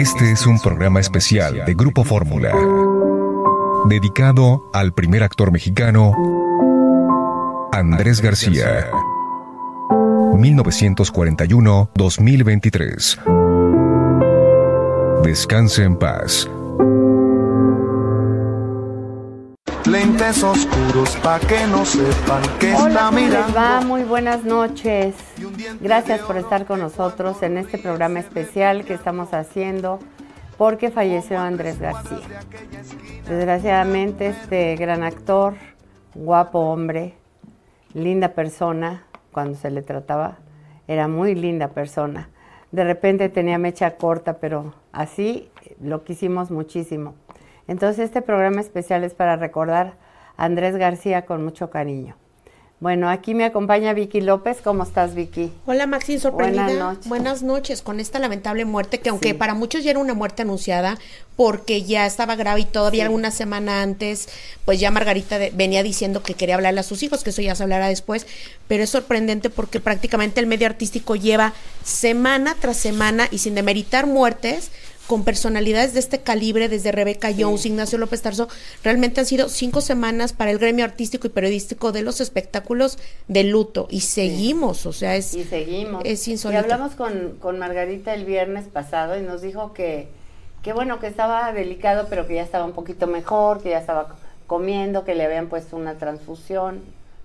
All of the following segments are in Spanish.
Este es un programa especial de Grupo Fórmula, dedicado al primer actor mexicano, Andrés García, 1941-2023. Descanse en paz. Lentes oscuros pa' que no sepan que Hola, está ¿cómo les mirando. va? Muy buenas noches. Gracias por estar con nosotros en este programa especial que estamos haciendo porque falleció Andrés García. Desgraciadamente este gran actor, guapo hombre, linda persona, cuando se le trataba, era muy linda persona. De repente tenía mecha corta, pero así lo quisimos muchísimo. Entonces este programa especial es para recordar a Andrés García con mucho cariño. Bueno, aquí me acompaña Vicky López. ¿Cómo estás, Vicky? Hola Maxine, sorprendida. Buenas noches. Buenas noches con esta lamentable muerte que aunque Sí. para muchos ya era una muerte anunciada porque ya estaba grave y todavía una semana antes, pues ya Margarita de- venía diciendo que quería hablarle a sus hijos, que eso ya se hablará después, pero es sorprendente porque prácticamente el medio artístico lleva semana tras semana y sin demeritar muertes con personalidades de este calibre, desde Rebeca Jones, Ignacio López Tarso, realmente han sido cinco semanas para el gremio artístico y periodístico de los espectáculos de luto y seguimos, o sea, es Y seguimos. es Y insólito. hablamos con, con Margarita el viernes pasado y nos dijo que, que bueno, que estaba delicado, pero que ya estaba un poquito mejor, que ya estaba co- comiendo, que le habían puesto una transfusión.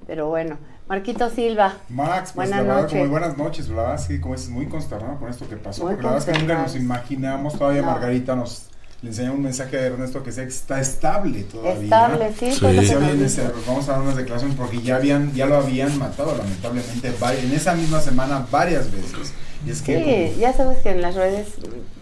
Pero bueno, Marquito Silva. Max, pues Buenas la verdad, noches. muy buenas noches, la verdad, sí, como es muy consternado con esto que pasó, Muy porque la verdad es que nunca nos imaginamos, todavía No. Margarita nos le enseñó un mensaje de Ernesto que está estable todavía. Estable, sí. Sí. fue lo que Decía, nos "Oye, dijo. ese- vamos a dar unas declaraciones porque ya habían, ya lo habían matado lamentablemente en esa misma semana varias veces. Y es que pues, Sí, ya sabes que en las redes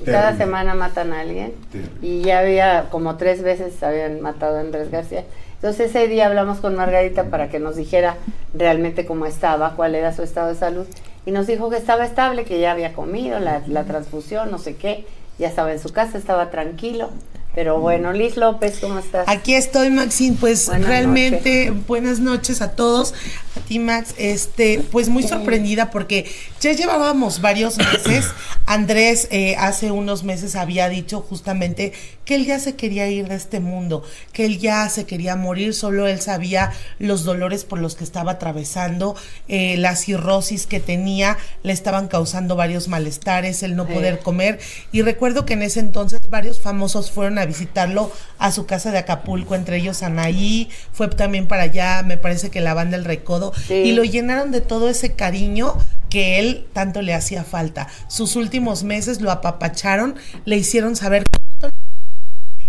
cada Terrible. semana matan a alguien Terrible. y ya había como tres veces habían matado a Andrés García. Entonces ese día hablamos con Margarita para que nos dijera realmente cómo estaba, cuál era su estado de salud y nos dijo que estaba estable, que ya había comido la, la transfusión, no sé qué, ya estaba en su casa, estaba tranquilo. Pero bueno, Liz López, ¿cómo estás? Aquí estoy, Maxine. Pues Buenas realmente buenas noches a todos. A ti, Max. Este, pues muy sorprendida porque ya llevábamos varios meses. Andrés eh, hace unos meses había dicho justamente que él ya se quería ir de este mundo, que él ya se quería morir. Solo él sabía los dolores por los que estaba atravesando, eh, la cirrosis que tenía, le estaban causando varios malestares, el no Sí. poder comer. Y recuerdo que en ese entonces varios famosos fueron a visitarlo a su casa de Acapulco, entre ellos Anaí, fue también para allá, me parece que la banda El Recodo, Sí. y lo llenaron de todo ese cariño que él tanto le hacía falta. Sus últimos meses lo apapacharon, le hicieron saber cuánto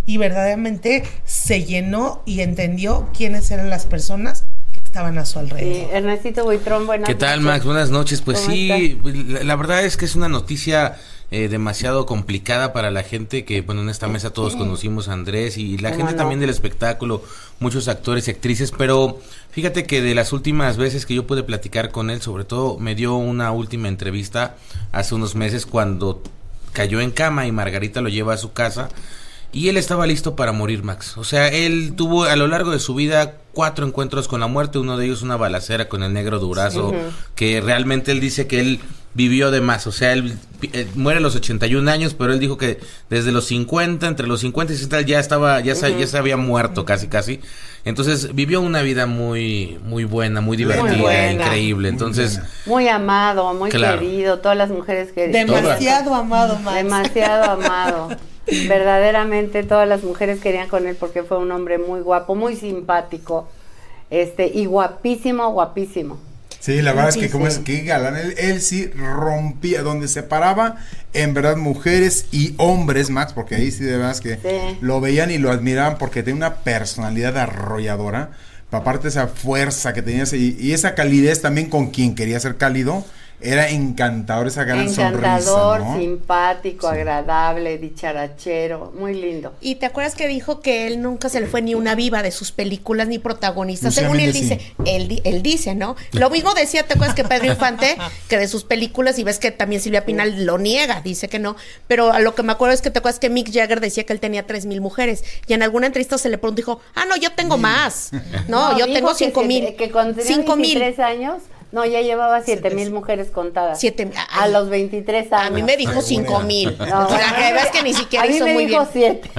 y verdaderamente se llenó y entendió quiénes eran las personas que estaban a su Sí, alrededor. Ernestito Buitrón, buenas ¿Qué tal. Max? Buenas noches. Pues ¿Cómo sí, la, la verdad es que es una noticia eh, demasiado complicada para la gente que, bueno, en esta mesa todos conocimos a Andrés y la ¿Cómo gente no? también del espectáculo, muchos actores y actrices, pero fíjate que de las últimas veces que yo pude platicar con él, sobre todo me dio una última entrevista hace unos meses cuando cayó en cama y Margarita lo lleva a su casa. Y él estaba listo para morir, Max. O sea, él tuvo a lo largo de su vida cuatro encuentros con la muerte, uno de ellos una balacera con el negro durazo, que realmente él dice que él vivió de más. O sea, él eh, muere a los 81 años, pero él dijo que desde los 50, entre los 50 y 60 ya estaba, ya, se, ya se había muerto casi, casi. Entonces vivió una vida muy, muy buena, muy divertida, buena. increíble. Entonces, Muy amado, muy Claro. querido, todas las mujeres que... Demasiado amado, Max. Demasiado amado. Verdaderamente todas las mujeres querían con él porque fue un hombre muy guapo, muy simpático, este, y guapísimo, guapísimo. Sí, la verdad es que como Sí. es que galán, él, él sí rompía, donde se paraba, en verdad mujeres y hombres, Max, porque ahí sí de verdad es que Sí. lo veían y lo admiraban porque tenía una personalidad arrolladora, aparte esa fuerza que tenía ese- y, y esa calidez también con quien quería ser cálido, era encantador esa gran Encantador, sonrisa, ¿no? simpático, Sí. agradable, dicharachero, muy lindo. Y te acuerdas que dijo que él nunca se le fue ni una viva de sus películas ni protagonistas. Lucía Según él dice, él, di- él dice, ¿no? Lo mismo decía, te acuerdas que Pedro Infante, que de sus películas, y ves que también Silvia Pinal lo niega, dice que no. Pero a lo que me acuerdo es que te acuerdas que Mick Jagger decía que él tenía tres mil mujeres. Y en alguna entrevista se le preguntó, dijo, ah, no, yo tengo más. No, yo tengo cinco mil. Que tenía Cinco mil. 23 años No, ya llevaba siete mil mujeres contadas. Siete, a, los 23 años. A mí me dijo cinco mil. No, o sea, que ves que ni siquiera a mí me muy dijo bien. siete.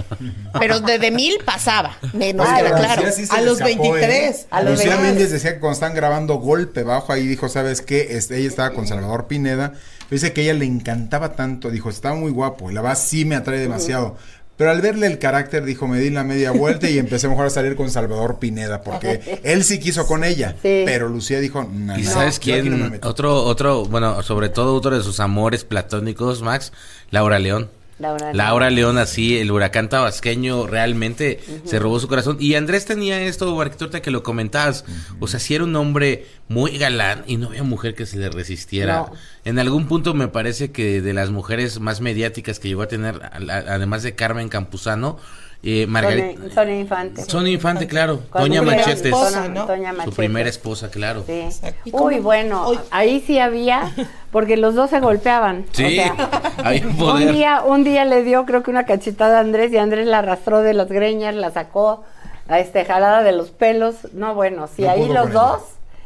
Pero desde mil pasaba. Me- Nos queda pero claro. Sí A los escapó, 23. ¿eh? A los Lucía 23. Méndez decía que cuando están grabando Golpe Bajo, ahí dijo, ¿sabes qué? Este, ella estaba con Salvador Pineda. Dice que a ella le encantaba tanto. Dijo, estaba muy guapo. Y la verdad sí me atrae demasiado. Pero al verle el carácter, dijo, me di la media vuelta y empecé mejor a salir con Salvador Pineda. Porque él sí quiso con ella. Sí. Pero Lucía dijo, no, ¿Y no, sabes quién? no me meto". otro, otro, bueno, sobre todo otro de sus amores platónicos, Max, Laura León. Laura León. Laura León, así, el huracán tabasqueño realmente se robó su corazón. Y Andrés tenía esto, Marquito, ahorita que lo comentabas. O sea, si era un hombre muy galán y no había mujer que se le resistiera. No. En algún punto me parece que de las mujeres más mediáticas que llegó a tener, además de Carmen Campuzano, eh, Margarita. Sonia, Sonia Infante. Sonia Infante, claro. Cuando Doña Machetes. esposa, Doña- ¿no? Doña Su primera esposa, claro. Sí. ¿Y cómo? Uy, bueno, ahí sí había, porque los dos se golpeaban. Sí, o sea, había un poder. Un día, un día le dio, creo que una cachetada a Andrés y Andrés la arrastró de las greñas, la sacó, a este, jalada de los pelos. No, bueno, si No ahí los dos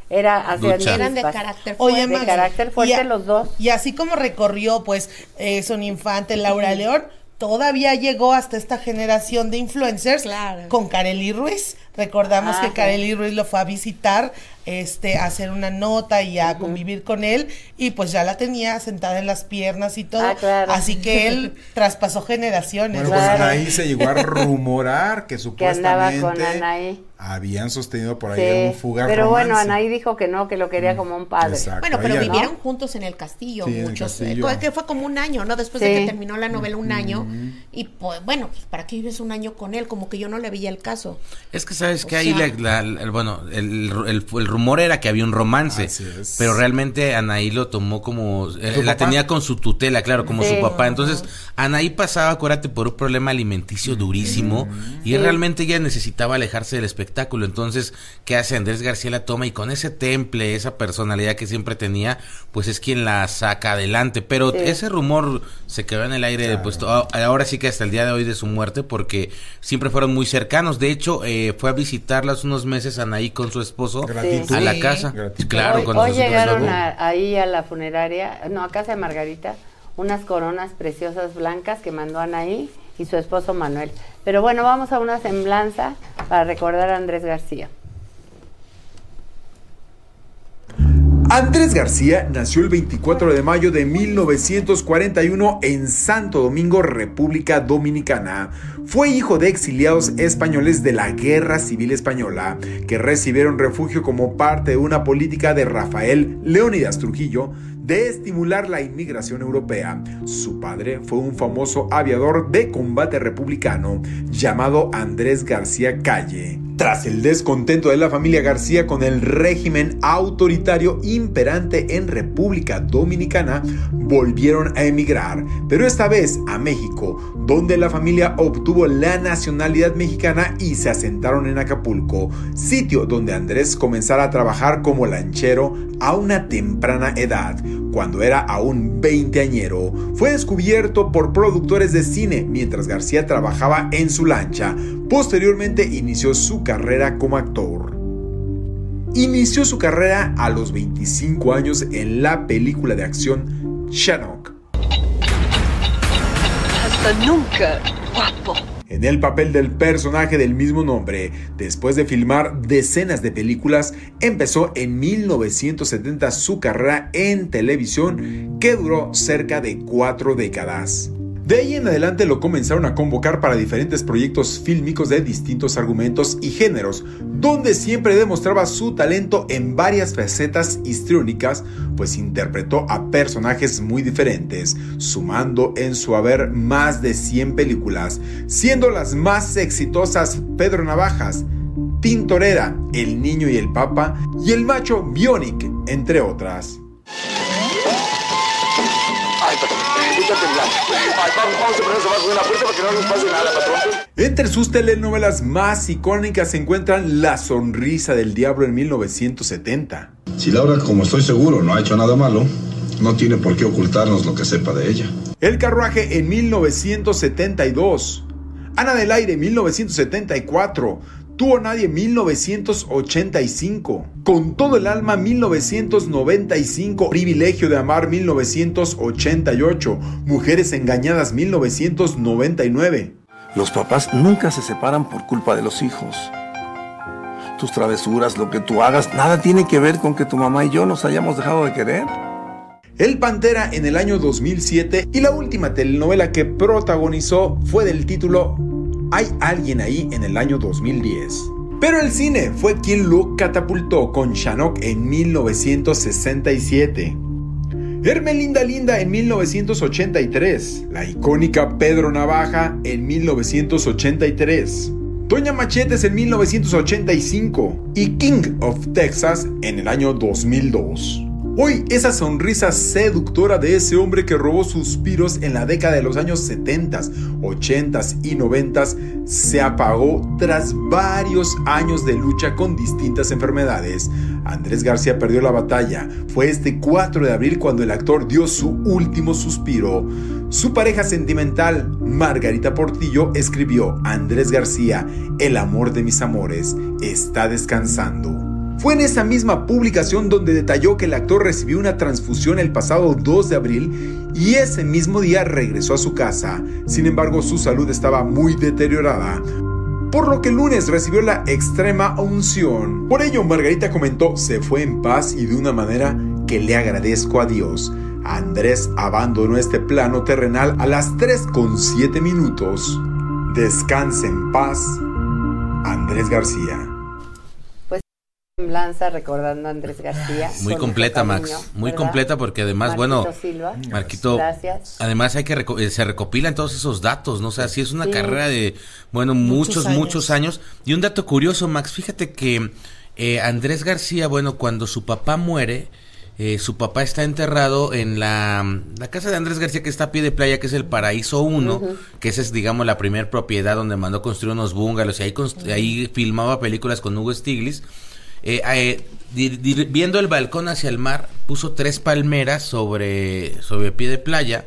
era. Eran de carácter Oye, fuerte. de carácter fuerte y a- los dos. Y así como recorrió, pues, eh, Son Infante, Laura León, todavía llegó hasta esta generación de influencers Claro. con Kareli Ruiz. Recordamos Ah, que. Kareli Ruiz lo fue a visitar, este, hacer una nota y a convivir con él, y pues ya la tenía sentada en las piernas y todo. Ah, claro. Así que él traspasó generaciones. Bueno, pues. Anaí se llegó a rumorar que Que andaba supuestamente con Anaí. habían sostenido por ahí Sí, un fugaz pero bueno. Anaí dijo que no, que lo quería como un padre. Exacto, Bueno, pero ella- vivieron juntos en el castillo, Sí, en el muchos. castillo. eh, que fue como un año, ¿no? Después Sí. de que terminó la novela, un año. Y pues, bueno, pues, ¿para qué vives un año con él? Como que yo no le veía el caso. Es que sabes que ahí la, la- el- bueno, el, el- el rumor era que había un romance, Así es. pero realmente Anaí lo tomó como, eh, ¿Su la papá? tenía con su tutela, claro, como Sí. su papá. Entonces, Anaí pasaba, acuérdate, por un problema alimenticio durísimo y realmente ella necesitaba alejarse del espectáculo. Entonces, ¿qué hace? Andrés García la toma y con ese temple, esa personalidad que siempre tenía, pues es quien la saca adelante. Pero Sí. ese rumor se quedó en el aire, pues to- ahora sí que hasta el día de hoy de su muerte, porque siempre fueron muy cercanos. De hecho, eh, fue a visitarla hace unos meses Anaí con su esposo Gratitud. a la casa. Gratitud. Claro, hoy hoy llegaron a- ahí a la funeraria, no, a casa de Margarita, unas coronas preciosas blancas que mandó Anaí y su esposo Manuel. Pero bueno, vamos a una semblanza para recordar a Andrés García. Andrés García nació el 24 de mayo de 1941 en Santo Domingo, República Dominicana. Fue hijo de exiliados españoles de la Guerra Civil Española, que recibieron refugio como parte de una política de Rafael Leónidas Trujillo de estimular la inmigración europea. Su padre fue un famoso aviador de combate republicano llamado Andrés García Calle. Tras el descontento de la familia García con el régimen autoritario imperante en República Dominicana, volvieron a emigrar, pero esta vez a México, donde la familia obtuvo la nacionalidad mexicana y se asentaron en Acapulco, sitio donde Andrés comenzara a trabajar como lanchero a una temprana edad, cuando era aún veinteañero. Fue descubierto por productores de cine mientras García trabajaba en su lancha. Posteriormente inició su carrera como actor. Inició su carrera a los 25 años en la película de acción Shannock. Hasta nunca, guapo. en el papel del personaje del mismo nombre. Después de filmar decenas de películas, empezó en 1970 su carrera en televisión que duró cerca de cuatro décadas. De ahí en adelante lo comenzaron a convocar para diferentes proyectos fílmicos de distintos argumentos y géneros, donde siempre demostraba su talento en varias facetas histriónicas, pues interpretó a personajes muy diferentes, sumando en su haber más de 100 películas, siendo las más exitosas Pedro Navajas, Tintorera, El Niño y el Papa y El Macho Bionic, entre otras. Entre sus telenovelas más icónicas se encuentran La Sonrisa del Diablo en 1970. Si Laura, como estoy seguro, no ha hecho nada malo, no tiene por qué ocultarnos lo que sepa de ella. El carruaje en 1972. Ana del Aire en 1974. Tú o Nadie 1985. Con todo el alma 1995. Privilegio de amar 1988. Mujeres engañadas 1999. Los papás nunca se separan por culpa de los hijos. Tus travesuras, lo que tú hagas, nada tiene que ver con que tu mamá y yo nos hayamos dejado de querer. El Pantera en el año 2007 y la última telenovela que protagonizó fue del título hay alguien ahí en el año 2010. Pero el cine fue quien lo catapultó con Shanok en 1967. Hermelinda Linda en 1983. La icónica Pedro Navaja en 1983. Doña Machetes en 1985 y King of Texas en el año 2002. Hoy esa sonrisa seductora de ese hombre que robó suspiros en la década de los años 70, 80 y 90 se apagó tras varios años de lucha con distintas enfermedades. Andrés García perdió la batalla. Fue este 4 de abril cuando el actor dio su último suspiro. Su pareja sentimental, Margarita Portillo, escribió, Andrés García, el amor de mis amores, está descansando. Fue en esa misma publicación donde detalló que el actor recibió una transfusión el pasado 2 de abril y ese mismo día regresó a su casa. Sin embargo, su salud estaba muy deteriorada. Por lo que el lunes recibió la extrema unción. Por ello, Margarita comentó, se fue en paz y de una manera que le agradezco a Dios. Andrés abandonó este plano terrenal a las 3 con 7 minutos. Descanse en paz, Andrés García semblanza recordando a Andrés García. Muy completa, Max. Muy completa porque además, bueno, Silva. Marquito, Gracias. además hay que eh, se recopilan todos esos datos, ¿no? O sea, sí es una carrera de, bueno, muchos, muchos años. Y un dato curioso, Max, fíjate que eh, Andrés García, bueno, cuando su papá muere, eh, su papá está enterrado en la, la, casa de Andrés García que está a pie de playa, que es el Paraíso 1, que esa es, digamos, la primera propiedad donde mandó construir unos bungalows y ahí, ahí filmaba películas con Hugo Stiglitz. Eh, eh, viendo el balcón hacia el mar, puso tres palmeras sobre, sobre pie de playa.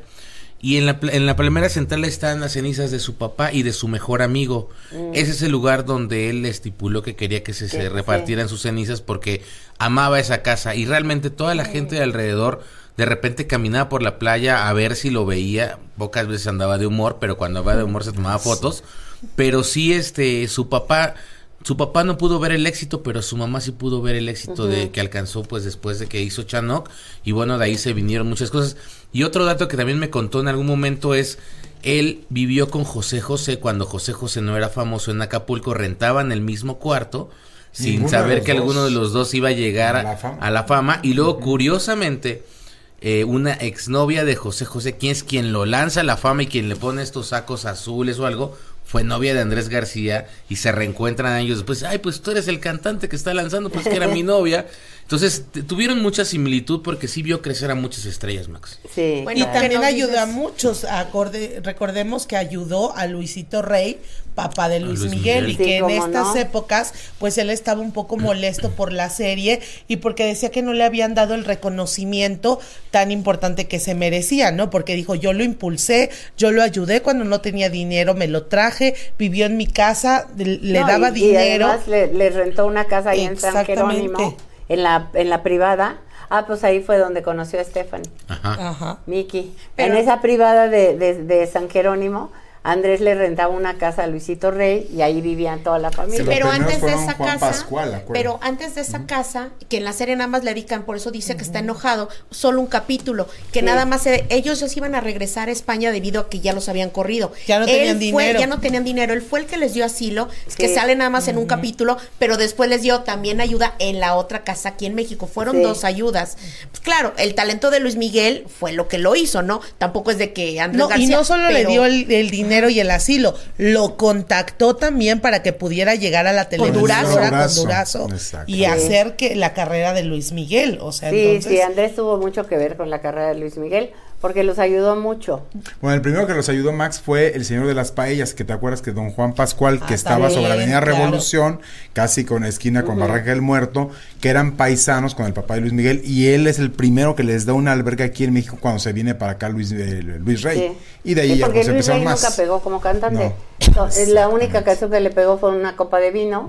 Y en la, en la palmera central están las cenizas de su papá y de su mejor amigo. Mm. Ese es el lugar donde él estipuló que quería que se, se repartieran sus cenizas porque amaba esa casa. Y realmente toda la gente de alrededor de repente caminaba por la playa a ver si lo veía. Pocas veces andaba de humor, pero cuando andaba de humor se tomaba fotos. Pero sí, este, su papá su papá no pudo ver el éxito, pero su mamá sí pudo ver el éxito de que alcanzó pues después de que hizo Chanok. Y bueno, de ahí se vinieron muchas cosas. Y otro dato que también me contó en algún momento es él vivió con José José cuando José José no era famoso en Acapulco, rentaban el mismo cuarto sin saber que alguno de los dos iba a llegar a la fama, y luego curiosamente eh, una exnovia de José José, quien es quien lo lanza a la fama y quien le pone estos sacos azules o algo, fue novia de Andrés García y se reencuentran ellos después, ay, pues tú eres el cantante que está lanzando, pues que era mi novia. Entonces, tuvieron mucha similitud porque sí vio crecer a muchas estrellas, Max. Sí. y también ayudó a muchos, acorde, recordemos que ayudó a Luisito Rey, papá de Luis, Miguel, y que en estas épocas, pues él estaba un poco molesto por la serie y porque decía que no le habían dado el reconocimiento tan importante que se merecía, ¿no? Porque dijo, yo lo impulsé, yo lo ayudé cuando no tenía dinero, me lo traje, vivió en mi casa, le daba dinero. Y además le, rentó una casa ahí en San Jerónimo en la, en la privada. Ah, pues ahí fue donde conoció a Stephanie. Ajá. Ajá. Miki. en esa privada de, de, de San Jerónimo Andrés le rentaba una casa a Luisito Rey y ahí vivían toda la familia. pero antes de esa casa, pero antes de esa casa, que en la serie nada más le dedican, por eso dice que está enojado, solo un capítulo, que nada más ellos ya se iban a regresar a España debido a que ya los habían corrido. Ya no tenían dinero. Ya no tenían dinero. Él fue el que les dio asilo, que sale nada más en un capítulo, pero después les dio también ayuda en la otra casa aquí en México. Fueron dos ayudas. Pues claro, el talento de Luis Miguel fue lo que lo hizo, ¿no? Tampoco es de que Andrés no, García, y no solo le dio el, el dinero y el asilo, lo contactó también para que pudiera llegar a la televisión con Durazo, y hacer que la carrera de Luis Miguel, o sea, sí, entonces... sí, Andrés tuvo mucho que ver con la carrera de Luis Miguel porque los ayudó mucho. Bueno, el primero que los ayudó Max fue el señor de las paellas, que te acuerdas que don Juan Pascual, que ah, estaba sobre la Avenida Revolución, casi con esquina con Barranca del Muerto, que eran paisanos con el papá de Luis Miguel, y él es el primero que les da una alberga aquí en México cuando se viene para acá Luis, eh, Luis Rey. Y de ahí ya pues, empezaron más. nunca pegó como cantante. Exacto, es la única canción que le pegó fue una copa de vino.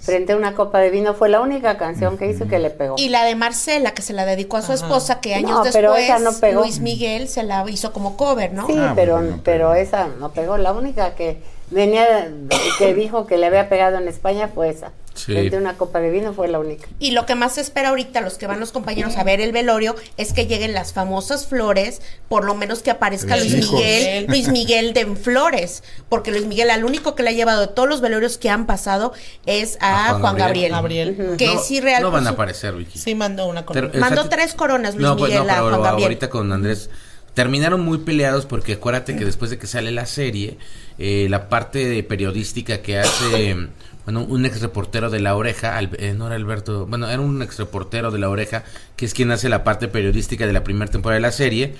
Frente a una copa de vino fue la única canción que hizo que le pegó. Y la de Marcela, que se la dedicó a su esposa, que años No, después pero esa no pegó. Luis Miguel se la hizo como cover, ¿no? Sí, pero, pero esa no pegó. La única que venía, que dijo que le había pegado en España fue esa. Sí. Una copa de vino fue la única. Y lo que más se espera ahorita, los que van los compañeros a ver el velorio, es que lleguen las famosas flores, por lo menos que aparezca Luis hijos. Miguel, Luis Miguel de Flores, porque Luis Miguel al único que le ha llevado de todos los velorios que han pasado es a, Juan, Gabriel, Gabriel. que no, es irreal. No van a aparecer, Vicky. Sí, mandó una Pero, corona. Mandó tres coronas Luis No, pues Miguel no, a Juan Gabriel. ahorita con Andrés terminaron muy peleados porque acuérdate que después de que sale la serie, eh, la parte de periodística que hace, bueno, un ex reportero de La Oreja, Al- eh, no era Alberto, bueno, era un ex reportero de La Oreja, que es quien hace la parte periodística de la primera temporada de la serie,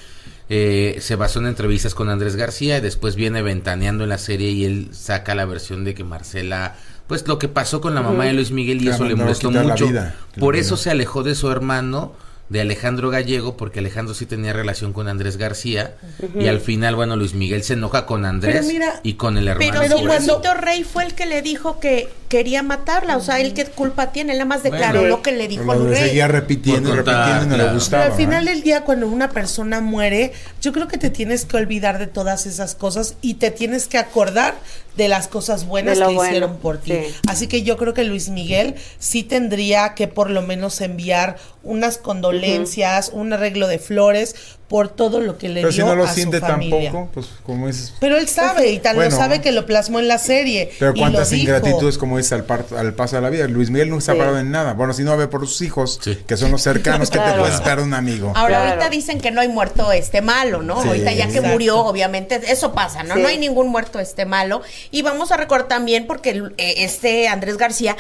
eh, se basó en entrevistas con Andrés García y después viene ventaneando en la serie y él saca la versión de que Marcela, pues lo que pasó con la mamá de Luis Miguel y Le eso le molestó mucho. vida, Por eso se alejó de su hermano de Alejandro Gallego porque Alejandro sí tenía relación con Andrés García y al final bueno Luis Miguel se enoja con Andrés Pero mira, y con el hermano. Pero. Luisito Rey fue el que le dijo que quería matarla, o sea, él qué culpa tiene, él nada más declaró Bueno. lo que le dijo al rey. seguía repitiendo contar, repitiendo no claro. le gustaba. Pero al final ¿eh? del día, cuando una persona muere, yo creo que te tienes que olvidar de todas esas cosas y te tienes que acordar de las cosas buenas que bueno, hicieron por ti. sí. Así que yo creo que Luis Miguel sí tendría que por lo menos enviar unas condolencias, un arreglo de flores por todo lo que le Pero si no lo a siente su familia. tampoco, pues como dices. Pero él sabe y tan Bueno. lo sabe que lo plasmó en la serie. Pero y lo cuántas dijo. ingratitudes como es al, par- al paso de la vida. Luis Miguel no se ha Sí. parado en nada. Bueno, si no ve por sus hijos, Sí. que son los cercanos, que te puedes esperar un amigo? Ahora Claro. ahorita dicen que no hay muerto este malo, ¿no? Sí, ahorita ya que exacto. murió, obviamente, eso pasa, ¿no? Sí. No hay ningún muerto este malo. Y vamos a recordar también porque eh, este Andrés García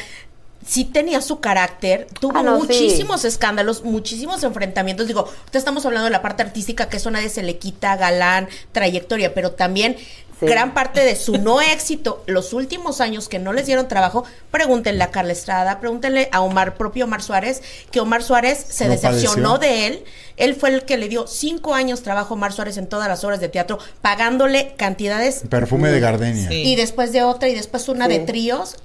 sí tenía su carácter, tuvo Ah, no, sí. muchísimos escándalos, muchísimos enfrentamientos. Digo, ahorita estamos hablando de la parte artística, que eso nadie se le quita, galán, trayectoria, pero también Sí. gran parte de su no éxito, los últimos años que no les dieron trabajo, pregúntenle a Carla Estrada, pregúntenle a Omar, propio Omar Suárez, que Omar Suárez se No decepcionó padeció. de él. Él fue el que le dio cinco años trabajo a Omar Suárez en todas las obras de teatro, pagándole cantidades Perfume de gardenia. Sí. y después de otra y después una Sí. de tríos.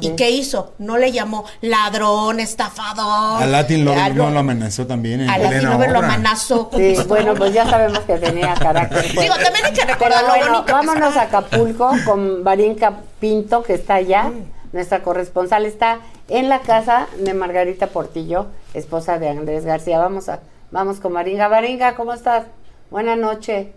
¿Y qué hizo? No le llamó ladrón, estafador. A Latin Lover no lo amenazó también en A Latin Lover lo amenazó. Sí, bueno, pues ya sabemos que tenía carácter. fuerte. Digo, también hay que Pero recordar lo bueno, bonito vámonos a Acapulco con Barinka Pinto, que está allá. Nuestra corresponsal está en la casa de Margarita Portillo, esposa de Andrés García. Vamos a, vamos con Maringa. Maringa, ¿cómo estás? Buenas noches.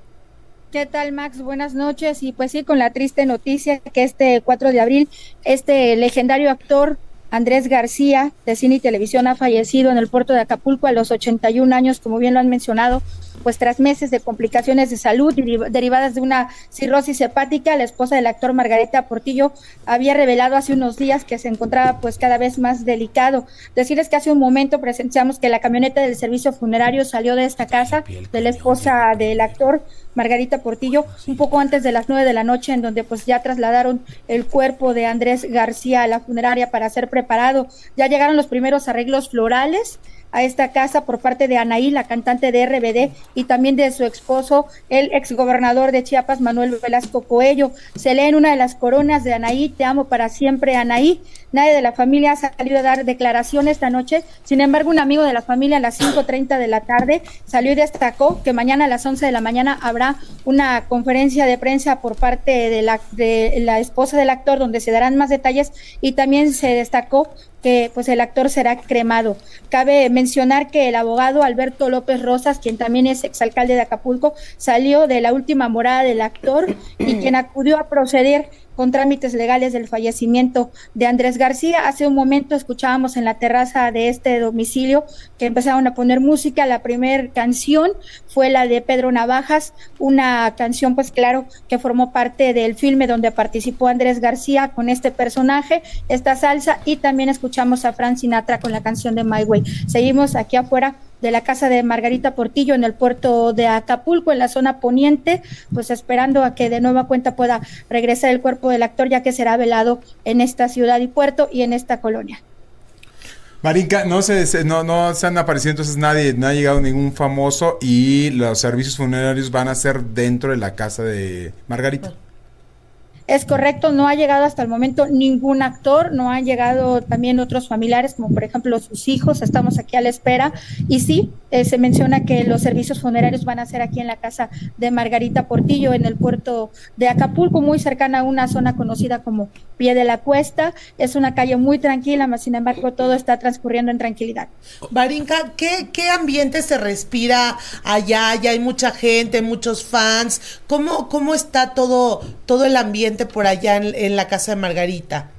¿Qué tal, Max? Buenas noches. Y pues sí, con la triste noticia que este 4 de abril, este legendario actor Andrés García, de cine y televisión, ha fallecido en el puerto de Acapulco a los 81 años, como bien lo han mencionado, pues tras meses de complicaciones de salud deriv- derivadas de una cirrosis hepática, la esposa del actor Margarita Portillo había revelado hace unos días que se encontraba pues cada vez más delicado. Decirles que hace un momento presenciamos que la camioneta del servicio funerario salió de esta casa de la esposa del actor Margarita Portillo un poco antes de las nueve de la noche en donde pues ya trasladaron el cuerpo de Andrés García a la funeraria para ser preparado. Ya llegaron los primeros arreglos florales a esta casa por parte de Anaí, la cantante de RBD, y también de su esposo, el exgobernador de Chiapas, Manuel Velasco Coello. Se lee en una de las coronas de Anaí, te amo para siempre, Anaí. Nadie de la familia ha salido a dar declaración esta noche. Sin embargo, un amigo de la familia a las 5.30 de la tarde salió y destacó que mañana a las 11 de la mañana habrá una conferencia de prensa por parte de la, esposa del actor donde se darán más detalles y también se destacó que pues el actor será cremado. Cabe mencionar que el abogado Alberto López Rosas, quien también es exalcalde de Acapulco, salió de la última morada del actor y quien acudió a proceder con trámites legales del fallecimiento de Andrés García. Hace un momento escuchábamos en la terraza de este domicilio que empezaron a poner música. La primera canción fue la de Pedro Navajas, una canción pues claro que formó parte del filme donde participó Andrés García con este personaje, esta salsa y también escuchamos a Frank Sinatra con la canción de My Way. Seguimos aquí afuera de la casa de Margarita Portillo en el puerto de Acapulco, en la zona poniente, pues esperando a que de nueva cuenta pueda regresar el cuerpo del actor, ya que será velado en esta ciudad y puerto y en esta colonia. Marinka, no se, no, no se han aparecido entonces nadie, no ha llegado ningún famoso y los servicios funerarios van a ser dentro de la casa de Margarita. Es correcto, no ha llegado hasta el momento ningún actor, no han llegado también otros familiares, como por ejemplo sus hijos, estamos aquí a la espera. Y sí, eh, se menciona que los servicios funerarios van a ser aquí en la casa de Margarita Portillo, en el puerto de Acapulco, muy cercana a una zona conocida como Pie de la Cuesta. Es una calle muy tranquila, más sin embargo todo está transcurriendo en tranquilidad. Barinka, ¿qué, ¿qué ambiente se respira allá? Ya hay mucha gente, muchos fans. ¿Cómo, cómo está todo, todo el ambiente por allá en, la casa de Margarita?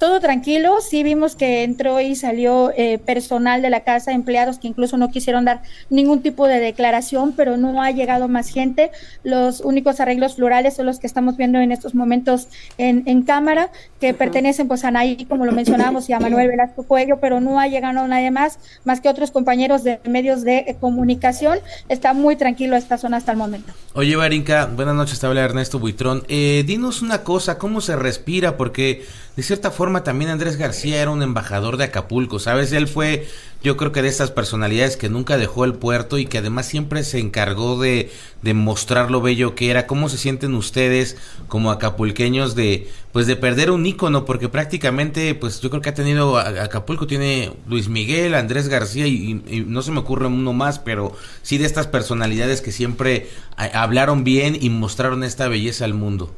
Todo tranquilo. Sí vimos que entró y salió eh, personal de la casa, empleados que incluso no quisieron dar ningún tipo de declaración, pero no ha llegado más gente. Los únicos arreglos florales son los que estamos viendo en estos momentos en, en cámara, que pertenecen pues a Anaí, como lo mencionamos, y a Manuel Velasco Cuello, pero no ha llegado nadie más, más que otros compañeros de medios de eh, comunicación. Está muy tranquilo esta zona hasta el momento. Oye, Barinka, buenas noches, te habla Ernesto Buitrón. Eh, dinos una cosa, ¿cómo se respira? Porque de cierta forma también Andrés García era un embajador de Acapulco, ¿sabes? Él fue, yo creo que de estas personalidades que nunca dejó el puerto y que además siempre se encargó de, de mostrar lo bello que era. ¿Cómo se sienten ustedes como acapulqueños de, pues de perder un ícono? Porque prácticamente, pues yo creo que ha tenido, Acapulco tiene Luis Miguel, Andrés García y no se me ocurre uno más, pero sí de estas personalidades que siempre hablaron bien y mostraron esta belleza al mundo.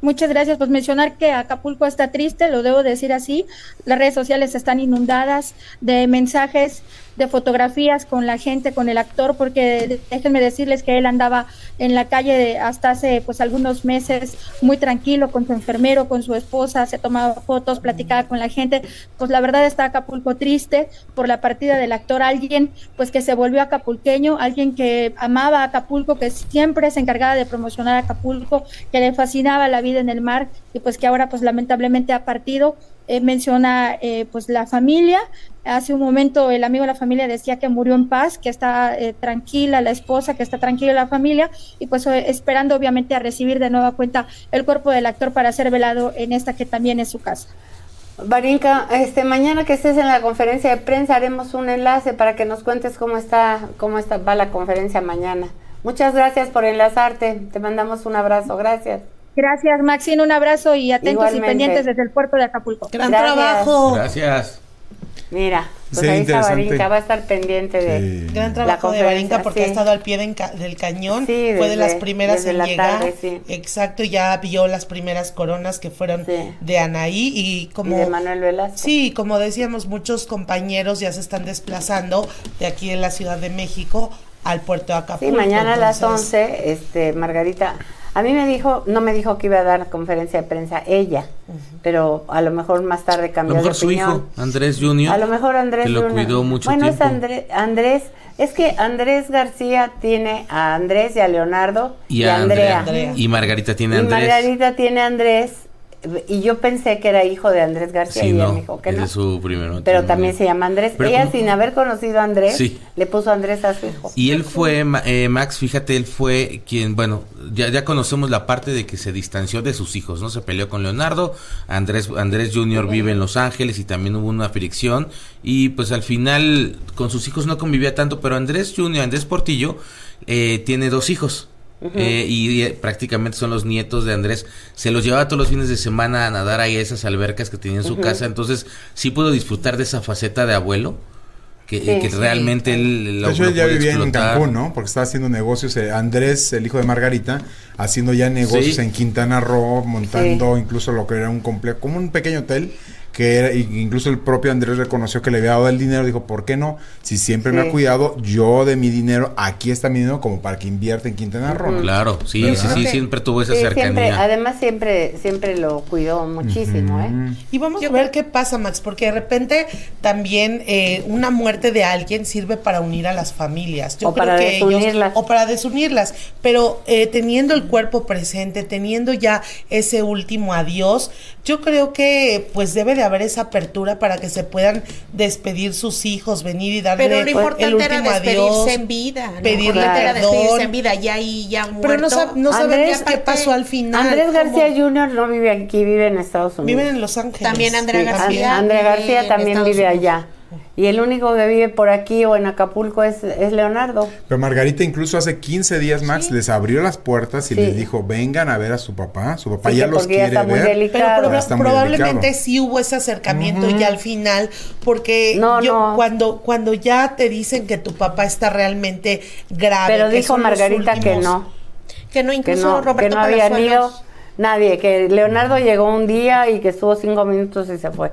Muchas gracias. Pues mencionar que Acapulco está triste, lo debo decir así. Las redes sociales están inundadas de mensajes de fotografías con la gente, con el actor, porque déjenme decirles que él andaba en la calle hasta hace pues algunos meses muy tranquilo con su enfermero, con su esposa, se tomaba fotos, platicaba con la gente, pues la verdad está Acapulco triste por la partida del actor, alguien pues que se volvió acapulqueño, alguien que amaba Acapulco, que siempre se encargaba de promocionar Acapulco, que le fascinaba la vida en el mar y pues que ahora pues lamentablemente ha partido. Eh, menciona eh, pues la familia. Hace un momento el amigo de la familia decía que murió en paz, que está eh, tranquila la esposa, que está tranquila la familia y pues esperando obviamente a recibir de nueva cuenta el cuerpo del actor para ser velado en esta que también es su casa. Barinka, este mañana que estés en la conferencia de prensa haremos un enlace para que nos cuentes cómo está cómo está va la conferencia mañana. Muchas gracias por enlazarte. Te mandamos un abrazo. Gracias. Gracias, Maxine. Un abrazo y atentos Igualmente. y pendientes desde el puerto de Acapulco. Gran Gracias. trabajo. Gracias. Mira, pues sí, ahí está Barinca, va a estar pendiente de sí. Gran trabajo de Barinca porque sí. ha estado al pie de ca del cañón, sí, desde, fue de las primeras en llegar, tarde, exacto, ya vio las primeras coronas que fueron de Anaí y como y de Manuel Velasco. Sí, como decíamos, muchos compañeros ya se están desplazando de aquí en la Ciudad de México al puerto de Acapulco. Sí, mañana entonces... a las 11, este, Margarita a mí me dijo, no me dijo que iba a dar conferencia de prensa ella, uh -huh. pero a lo mejor más tarde cambió a lo mejor de su opinión. hijo, Andrés Junior. A lo mejor Andrés que lo cuidó mucho bueno, tiempo. es Andrés, Andrés, es que Andrés García tiene a Andrés y a Leonardo y, y a Andrea. Andrea. Y Margarita tiene a y Andrés. Margarita tiene a Andrés y yo pensé que era hijo de Andrés García Sí, y no, me dijo que no. es su primer Pero también se llama Andrés. Pero ella sin haber conocido a Andrés, Sí. le puso Andrés a su hijo. Y él fue, eh, Max, fíjate, él fue quien, bueno, ya, ya conocemos la parte de que se distanció de sus hijos, ¿no? Se peleó con Leonardo, Andrés, Andrés Jr. vive en Los Ángeles y también hubo una fricción y pues al final con sus hijos no convivía tanto, pero Andrés Jr., Andrés Portillo, eh, tiene dos hijos. Eh, y eh, prácticamente son los nietos de Andrés. Se los llevaba todos los fines de semana a nadar ahí a esas albercas que tenía en su casa. Entonces, sí pudo disfrutar de esa faceta de abuelo. Que, Sí, que sí. realmente él lo, De hecho, lo él ya vivía en. Cancún, ¿no? Porque estaba haciendo negocios. eh, Andrés, el hijo de Margarita, haciendo ya negocios Sí. en Quintana Roo, montando incluso lo que era un complejo, como un pequeño hotel. Que era, y incluso el propio Andrés reconoció que le había dado el dinero. Dijo, ¿por qué no? Si siempre me ha cuidado, yo de mi dinero, aquí está mi dinero como para que invierta en Quintana Roo. Claro, sí, ¿Verdad? sí, sí, siempre tuvo esa Sí, siempre, cercanía. además siempre, siempre lo cuidó muchísimo, ¿eh? Y vamos a ver qué pasa, Max, porque de repente también eh, una muerte de alguien sirve para unir a las familias. Yo O creo para que ellos- desunirlas. o para desunirlas. Pero eh, teniendo el cuerpo presente, teniendo ya ese último adiós, yo creo que pues debe de haber esa apertura para que se puedan despedir sus hijos, venir y darle Pero lo el importante era último despedirse adiós. en vida. ¿no? pedirle Importante era perdón. despedirse en vida, ya ahí ya muerto. Pero no, sab- no sabemos qué aparte, pasó al final. Andrés cómo- García Jr. no vive aquí, vive en Estados Unidos. Viven en Los Ángeles. También Andrea Sí, García. And- Andrea vive García también Estados vive Unidos. allá. Y el único que vive por aquí o en Acapulco es, es Leonardo. Pero Margarita incluso hace 15 días, Max, les abrió las puertas y Sí. les dijo, vengan a ver a su papá. Su papá Sí, ya que los ya quiere ver. delicado. Pero proba- Ya está muy probablemente delicado. sí hubo ese acercamiento Ujú. ya al final, porque No, yo- no. cuando cuando ya te dicen que tu papá está realmente grave, Pero que dijo Margarita que no. que no Que incluso no, Roberto que no habían ido nadie, que Leonardo llegó un día y que estuvo cinco minutos y se fue.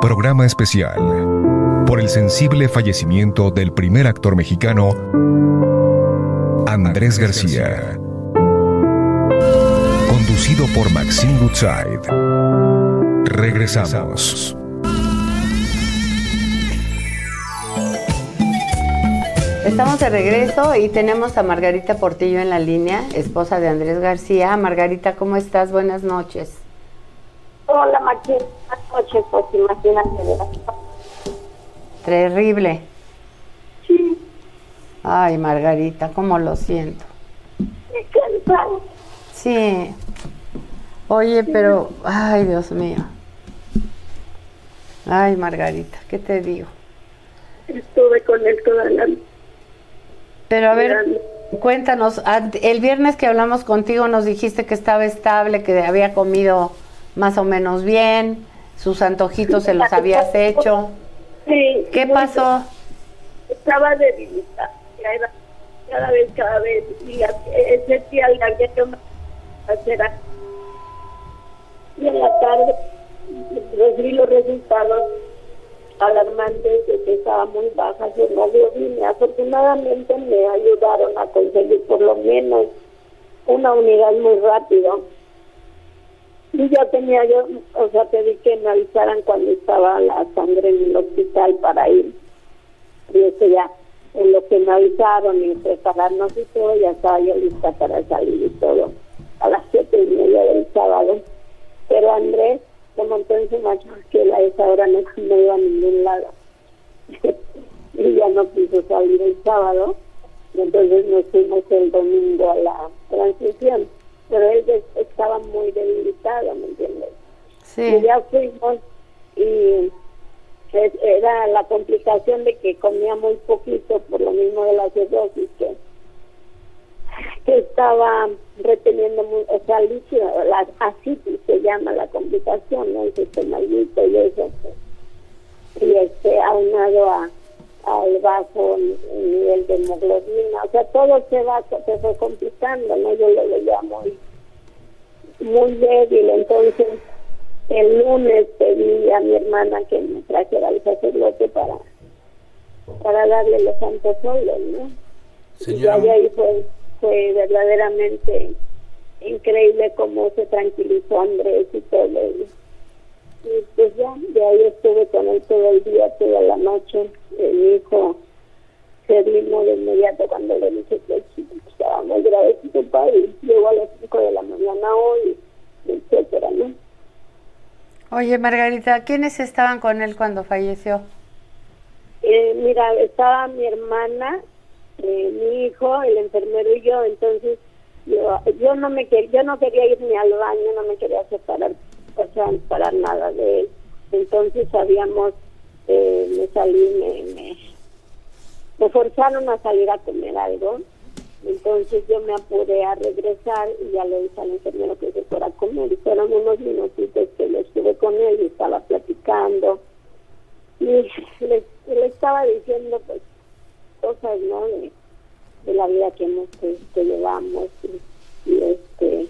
Programa especial por el sensible fallecimiento del primer actor mexicano, Andrés García. Conducido por Maxine Goodside. Regresamos. Estamos de regreso y tenemos a Margarita Portillo en la línea, esposa de Andrés García. Margarita, ¿cómo estás? Buenas noches. Hola, Martín. Buenas noches, pues imagínate. ¿verdad? Terrible. Ay, Margarita, cómo lo siento. Sí. Oye, pero, ay, Dios mío. Ay, Margarita, ¿qué te digo? Estuve con él toda la Pero a ver, cuéntanos, el viernes que hablamos contigo nos dijiste que estaba estable, que había comido más o menos bien, sus antojitos se los habías hecho. Sí. ¿Qué pasó? Estaba debilitada. Ya era cada vez, cada vez. Y a- ese día le había yo hacer Y en la tarde recibí los resultados alarmantes de que estaba muy baja su hemoglobina. Afortunadamente me ayudaron a conseguir por lo menos una unidad muy rápido. Y ya tenía yo, o sea, pedí que me avisaran cuando estaba la sangre en el hospital para ir. Y eso ya, en lo que me avisaron y prepararnos y todo, ya estaba yo lista para salir y todo. A las siete y media del sábado. Pero Andrés se montó en su macho que a esa hora no, no iba a ningún lado. y ya no quiso salir el sábado. Y entonces nos fuimos el domingo a la transmisión. Pero él estaba muy debilitado, ¿me entiendes? Sí. Y ya fuimos y era la complicación de que comía muy poquito por lo mismo de la cirrosis que, que estaba reteniendo muy, o sea líquido, la asitis se llama la complicación, ¿no? el sistema y eso pues. y este aunado a al bajo nivel de hemoglobina, o sea todo se va se fue complicando, ¿no? Yo lo veía muy muy débil, entonces el lunes pedí a mi hermana que me trajera al sacerdote para para darle los santos óleos, ¿no? Y ya de ahí fue, fue verdaderamente increíble cómo se tranquilizó Andrés y todo. Y, y pues ya, de ahí estuve con él todo el día, toda la noche. Mi hijo se vino de inmediato cuando le dije que estaba muy grave su papá y llegó a las 5 de la mañana hoy, etcétera, ¿no? Oye, Margarita, ¿quiénes estaban con él cuando falleció? Eh, mira, estaba mi hermana, eh, mi hijo, el enfermero y yo, entonces yo, yo no me quería, yo no quería ir ni al baño, no me quería separar, o sea, parar nada de él. Entonces habíamos, eh, me salí, me, me, me forzaron a salir a comer algo, entonces yo me apuré a regresar y ya le dije al enfermero que se fuera a comer. Y fueron unos minutitos que le estuve con él y estaba platicando. Y le, estaba diciendo pues cosas no de, de la vida que hemos que, llevamos y, este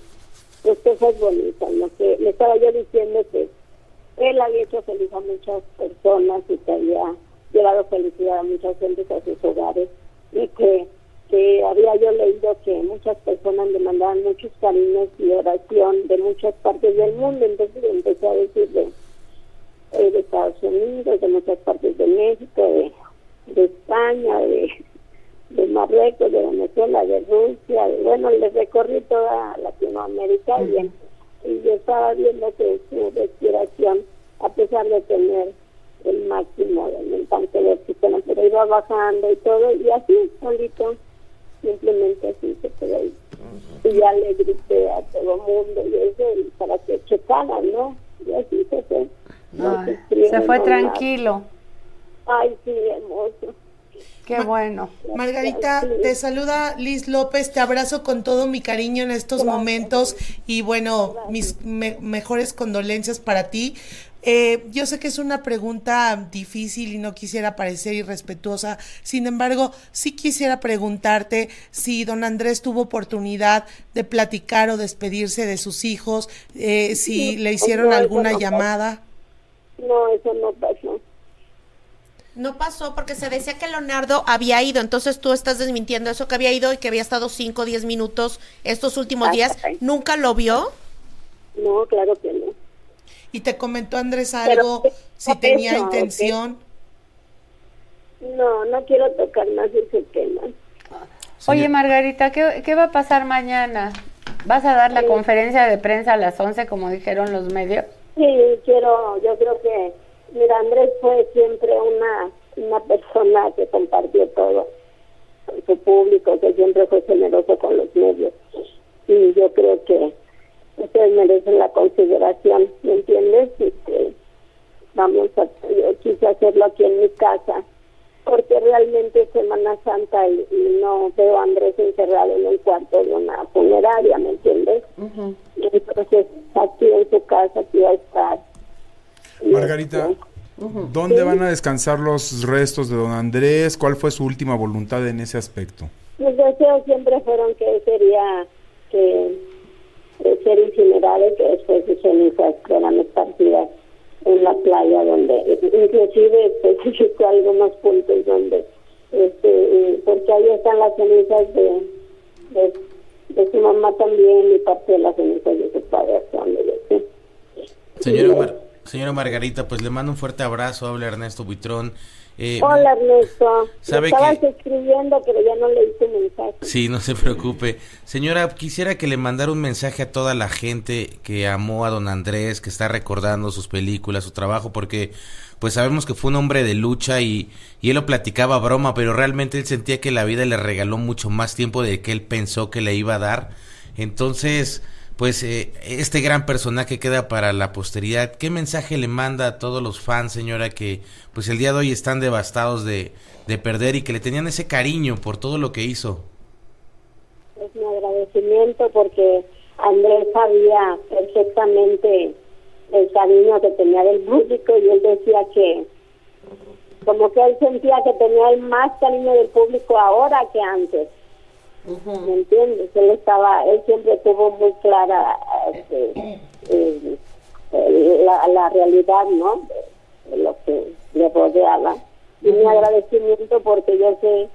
pues cosas bonitas no que le estaba yo diciendo que él había hecho feliz a muchas personas y que había llevado felicidad a muchas gentes a sus hogares y que que había yo leído que muchas personas le mandaban muchos cariños y oración de muchas partes del mundo. Entonces empecé a decirle eh, de Estados Unidos, de muchas partes de México, de, de España, de, de Marruecos, de Venezuela, de Rusia, de- bueno, les recorrí toda Latinoamérica y, y yo estaba viendo que su respiración, a pesar de tener el máximo del tanque de oxígeno, pero iba bajando y todo, y así, solito, simplemente así se quedó ahí. Y ya le grité a todo el mundo y eso, y para que checaran, ¿no? Y así se fue. No Ay, escribe, se fue tranquilo. Ay, sí, hermoso. Qué bueno. Margarita, te saluda Liz López, te abrazo con todo mi cariño en estos momentos y bueno, mis me- mejores condolencias para ti. Eh, yo sé que es una pregunta difícil y no quisiera parecer irrespetuosa, sin embargo, sí quisiera preguntarte si don Andrés tuvo oportunidad de platicar o despedirse de sus hijos, eh, si Sí, le hicieron alguna llamada. No, eso no pasó. No pasó porque se decía que Leonardo había ido, entonces tú estás desmintiendo eso que había ido y que había estado 5 o 10 minutos estos últimos Ah, días. ¿Nunca lo vio? No, claro que no. ¿Y te comentó Andrés algo, ¿qué- si tenía eso, intención? No, no quiero tocar más ese tema. Oye, Margarita, ¿qué, qué va a pasar mañana? ¿Vas a dar la conferencia de prensa a las 11, como dijeron los medios? Sí, quiero, yo creo que, mira, Andrés fue siempre una, una persona que compartió todo con su público, que siempre fue generoso con los medios. Y yo creo que ustedes merecen la consideración, ¿me entiendes? Y que vamos a, yo quise hacerlo aquí en mi casa, porque realmente es Semana Santa y, y no veo a Andrés encerrado en el cuarto de una funeraria, ¿me entiendes? Entonces, aquí en su casa, aquí va a estar. Y, Margarita, ¿dónde van a descansar los restos de don Andrés? ¿Cuál fue su última voluntad en ese aspecto? Mis deseos siempre fueron que él quería que de ser incinerado y que después sus cenizas fueran esparcidas en la playa donde inclusive especificó algunos puntos donde este porque ahí están las cenizas de, de, de su mamá también y parte de las cenizas de su padre hasta donde yo sé. Señora, Mar- señora Margarita, pues le mando un fuerte abrazo, habla Ernesto Buitrón. Eh, Hola Ernesto, ¿Sabe estabas que- escribiendo pero ya no leí tu mensaje. Sí, no se preocupe. Señora, quisiera que le mandara un mensaje a toda la gente que amó a don Andrés, que está recordando sus películas, su trabajo, porque pues sabemos que fue un hombre de lucha y, y él lo platicaba a broma, pero realmente él sentía que la vida le regaló mucho más tiempo del que él pensó que le iba a dar. Entonces, pues eh, este gran personaje queda para la posteridad. ¿Qué mensaje le manda a todos los fans, señora, que pues el día de hoy están devastados de, de perder y que le tenían ese cariño por todo lo que hizo? es mi agradecimiento porque Andrés sabía perfectamente el cariño que tenía del público y él decía que como que él sentía que tenía el más cariño del público ahora que antes. ¿Me entiendes? Él estaba, él siempre tuvo muy clara este, eh, eh, la, la realidad, ¿no? De, de lo que le rodeaba. Y mi agradecimiento porque yo sé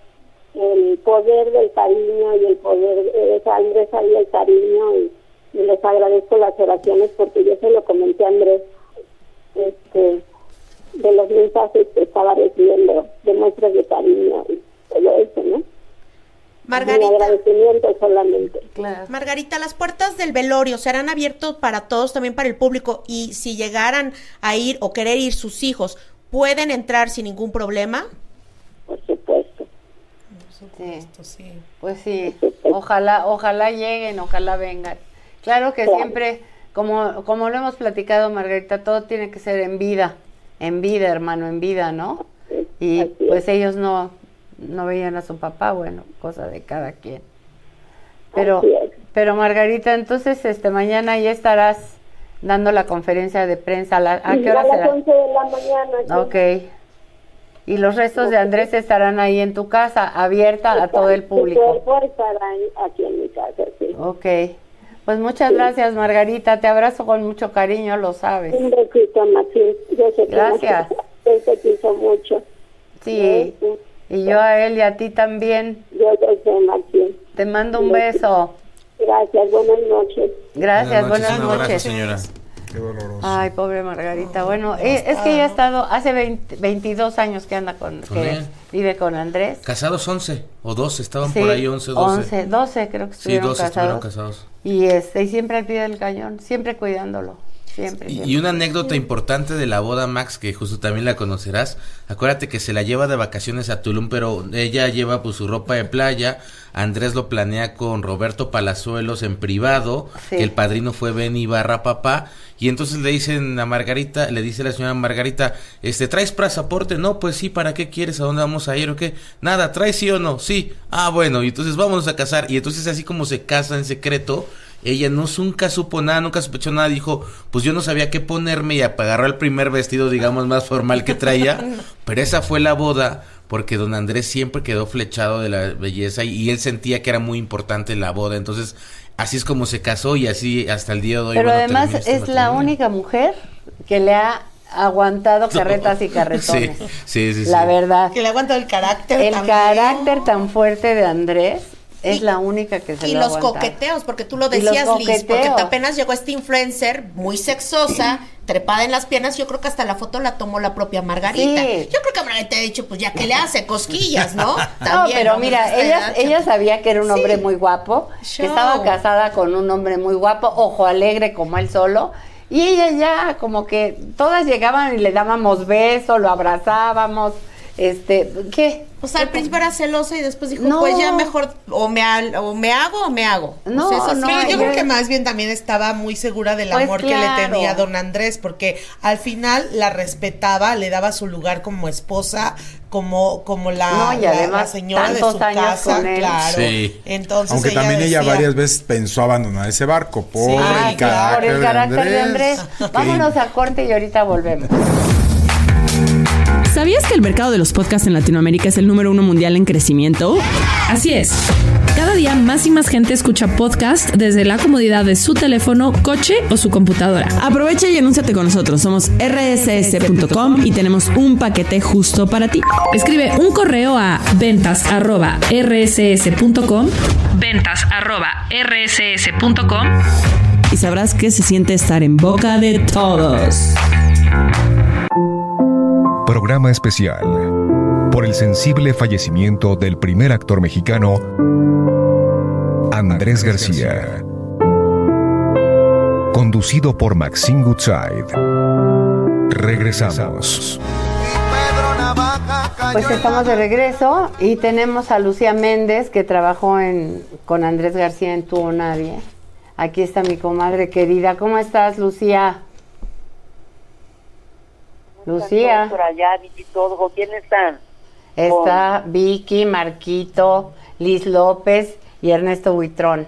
el poder del cariño y el poder de Andrés sabía el cariño y, y les agradezco las oraciones porque yo se lo comenté a Andrés este de los mensajes que estaba recibiendo de muestras de cariño y todo eso, ¿no? Margarita. Mi agradecimiento solamente. Margarita, las puertas del velorio serán abiertos para todos, también para el público, y si llegaran a ir o querer ir sus hijos, ¿pueden entrar sin ningún problema? Por supuesto. Sí. Pues sí, ojalá, ojalá lleguen, ojalá vengan. Claro que Claro. siempre, como, como lo hemos platicado, Margarita, todo tiene que ser en vida, en vida, hermano, en vida, ¿no? Y pues ellos no, no veían a su papá, bueno, cosa de cada quien. Pero, pero Margarita, entonces, este, mañana ya estarás dando la conferencia de prensa. ¿A, la- a qué hora a las será? 11 de la mañana. sí. Ok. Y los restos de Andrés estarán ahí en tu casa, abierta a todo el público. estará aquí en mi casa, sí. Ok. Pues muchas gracias, Margarita. Te abrazo con mucho cariño, lo sabes. Un besito, Maxine. Yo sé Gracias. Te quiso mucho. Sí. Y yo a él y a ti también. Yo sé, Maxine. Te mando un beso. Gracias, buenas noches. Gracias, buenas un abrazo, noches. señora. Qué doloroso. Ay, pobre Margarita. Bueno, eh, es que ella ha estado hace 20 22 años que anda con, Con que él. vive con Andrés. Casados 11 o 12, estaban Sí, por ahí 11, 12. 11, 12 creo que Sí, estuvieron 12 casados. estuvieron casados. Y este, y siempre al pie del cañón, siempre cuidándolo. Siempre, Y, siempre. y una anécdota importante de la boda, Max, que justo también la conocerás. Acuérdate que se la lleva de vacaciones a Tulum, pero ella lleva pues su ropa de playa. Andrés lo planea con Roberto Palazuelos en privado, Sí. que el padrino fue Benny barra papá. Y entonces le dicen a Margarita, le dice la señora Margarita, este, ¿traes pasaporte? No, pues sí, ¿para qué quieres? ¿A dónde vamos a ir o qué? Nada, ¿traes sí o no? Sí. Ah, bueno, y entonces vámonos a casar. Y entonces así como se casa en secreto, ella no nunca supo nada, nunca sospechó nada, dijo, pues yo no sabía qué ponerme y agarró el primer vestido, digamos, más formal que traía, pero esa fue la boda, porque don Andrés siempre quedó flechado de la belleza y, y él sentía que era muy importante la boda, entonces así es como se casó y así hasta el día de hoy. Pero bueno, además este es la única mujer que le ha aguantado carretas y carretones. Sí, sí, sí. La sí. verdad. Que le aguanta el carácter. El también. carácter tan fuerte de Andrés es la única que se Y lo los coqueteos, porque tú lo decías, Liz, porque apenas llegó este influencer muy sexosa, trepada en las piernas, yo creo que hasta la foto la tomó la propia Margarita. Sí. Yo creo que Margarita ha dicho, pues ya que le hace cosquillas, ¿no? No, También, pero ¿no? mira, Pues, a esta ella, ella sabía que era un hombre muy guapo, Show. que estaba casada con un hombre muy guapo, ojo alegre como él solo, y ella ya como que todas llegaban y le dábamos besos, lo abrazábamos, este, ¿qué? O sea, al principio era celosa y después dijo, No. pues ya mejor o me, al- o me hago o me hago. No, eso no, sí, Pero yo creo que más bien también estaba muy segura del Pues amor que le tenía a don Andrés, porque al final la respetaba, le daba su lugar como esposa, como, como la, No, y además la señora de tantos su años casa, con él. claro. Sí. Entonces Aunque ella también ella varias veces pensó abandonar ese barco por Ah, el claro, carácter, por el carácter de Andrés. Vámonos a corte y ahorita volvemos. ¿Sabías que el mercado de los podcasts en Latinoamérica es el número uno mundial en crecimiento? Así es. Cada día más y más gente escucha podcast desde la comodidad de su teléfono, coche o su computadora. Aprovecha y anúnciate con nosotros. Somos rss.com y tenemos un paquete justo para ti. Escribe un correo a ventas@rss.com, ventas@rss.com y sabrás que se siente estar en boca de todos. Programa especial por el sensible fallecimiento del primer actor mexicano, Andrés García. Conducido por Maxine Goodside. Regresamos. Pues estamos de regreso y tenemos a Lucía Méndez que trabajó en, con Andrés García en Tú o Nadie. Aquí está mi comadre querida. ¿Cómo estás, Lucía? Lucía. Por allá, Vicky, todo. ¿Con quién están? Está Vicky, Marquito, Liz López y Ernesto Buitrón.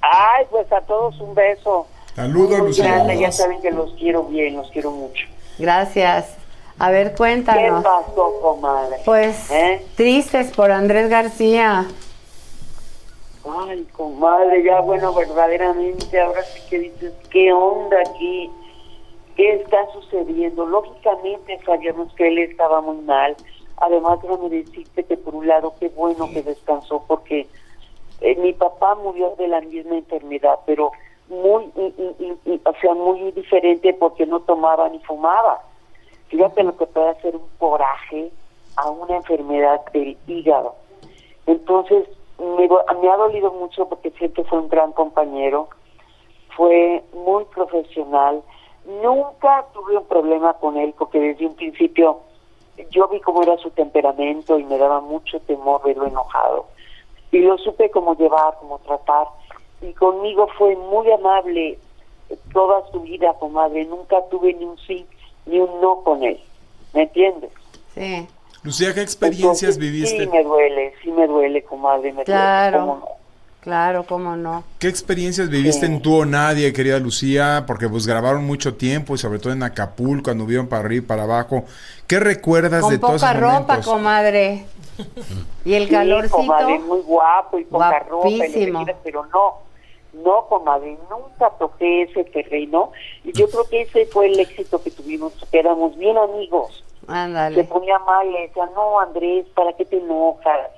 Ay, pues a todos un beso. Saludos, Lucía. grande, Ya saben que los quiero bien, los quiero mucho. Gracias. A ver, ¿Qué cuéntanos. pasó, comadre? Pues ¿Eh? tristes por Andrés García. Ay, comadre, ya bueno, verdaderamente, ahora sí que dices, ¿qué onda aquí? ¿Qué está sucediendo? Lógicamente sabíamos que él estaba muy mal. Además, déjame decirte que por un lado, qué bueno que descansó, porque eh, mi papá murió de la misma enfermedad, pero muy, y- y- y- y- o sea, muy diferente porque no tomaba ni fumaba. Fíjate lo que puede hacer un coraje a una enfermedad del hígado. Entonces, me, me ha dolido mucho porque siempre fue un gran compañero, fue muy profesional. Nunca tuve un problema con él porque desde un principio yo vi cómo era su temperamento y me daba mucho temor verlo enojado. Y lo supe cómo llevar, cómo tratar. Y conmigo fue muy amable toda su vida, comadre. Nunca tuve ni un sí ni un no con él. ¿Me entiendes? Sí. Lucía, ¿qué experiencias Entonces, viviste? Sí, me duele, sí me duele, comadre. Me duele, ¿cómo Claro. no? Claro, cómo no. ¿Qué experiencias viviste en Tú o Nadie, querida Lucía? Porque pues grabaron mucho tiempo y sobre todo en Acapulco, cuando vieron para arriba y para abajo. ¿Qué recuerdas Con de todos poca esos ropa, momentos? comadre. Y el Sí, calorcito. comadre, muy guapo y poca ropa, Guapísimo. quieras, pero no, no, comadre, nunca toqué ese terreno. Y yo creo que ese fue el éxito que tuvimos, que éramos bien amigos. Se Ándale. ponía mal, le decía, no, Andrés, ¿para qué te enojas?